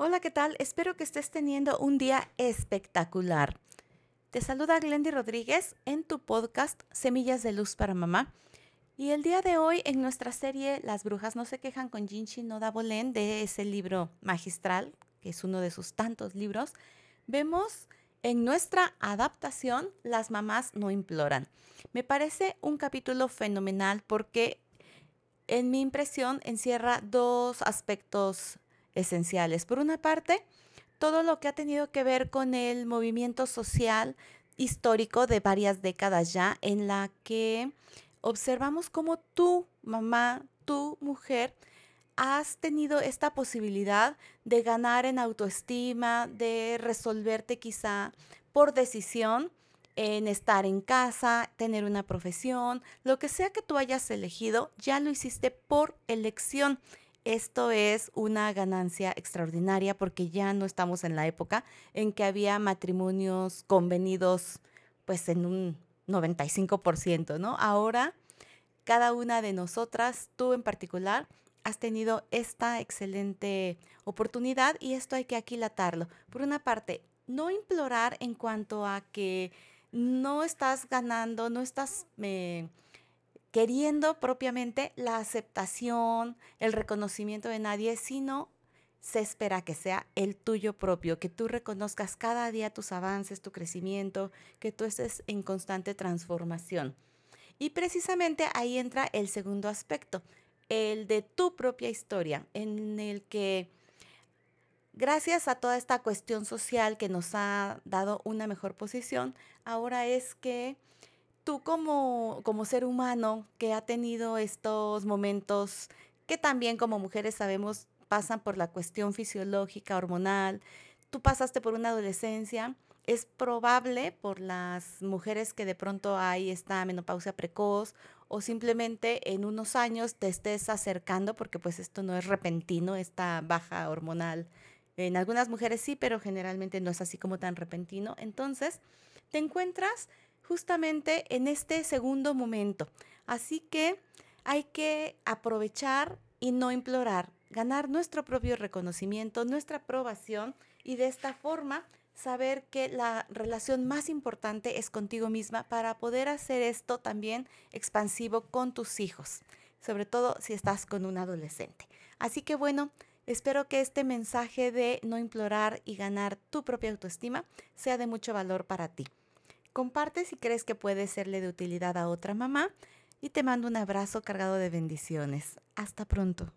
Hola, ¿qué tal? Espero que estés teniendo un día espectacular. Te saluda Glendy Rodríguez en tu podcast Semillas de Luz para Mamá. Y el día de hoy en nuestra serie Las brujas no se quejan con Jinchi Noda Bolén de ese libro magistral, que es uno de sus tantos libros, vemos en nuestra adaptación Las mamás no imploran. Me parece un capítulo fenomenal porque en mi impresión encierra dos aspectos esenciales. Por una parte, todo lo que ha tenido que ver con el movimiento social histórico de varias décadas ya, en la que observamos cómo tú, mamá, tú, mujer, has tenido esta posibilidad de ganar en autoestima, de resolverte quizá por decisión en estar en casa, tener una profesión, lo que sea que tú hayas elegido, ya lo hiciste por elección. Esto es una ganancia extraordinaria porque ya no estamos en la época en que había matrimonios convenidos pues en un 95%, ¿no? Ahora cada una de nosotras, tú en particular, has tenido esta excelente oportunidad y esto hay que aquilatarlo. Por una parte, no implorar en cuanto a que no estás ganando, no estás... Eh, queriendo propiamente la aceptación, el reconocimiento de nadie, sino se espera que sea el tuyo propio, que tú reconozcas cada día tus avances, tu crecimiento, que tú estés en constante transformación. Y precisamente ahí entra el segundo aspecto, el de tu propia historia, en el que gracias a toda esta cuestión social que nos ha dado una mejor posición, ahora es que tú como, como ser humano que ha tenido estos momentos que también como mujeres sabemos pasan por la cuestión fisiológica, hormonal, tú pasaste por una adolescencia, es probable por las mujeres que de pronto hay esta menopausia precoz o simplemente en unos años te estés acercando porque pues esto no es repentino, esta baja hormonal. En algunas mujeres sí, pero generalmente no es así como tan repentino. Entonces, te encuentras justamente en este segundo momento. Así que hay que aprovechar y no implorar, ganar nuestro propio reconocimiento, nuestra aprobación y de esta forma saber que la relación más importante es contigo misma para poder hacer esto también expansivo con tus hijos, sobre todo si estás con un adolescente. Así que bueno, espero que este mensaje de no implorar y ganar tu propia autoestima sea de mucho valor para ti. Comparte si crees que puede serle de utilidad a otra mamá y te mando un abrazo cargado de bendiciones. Hasta pronto.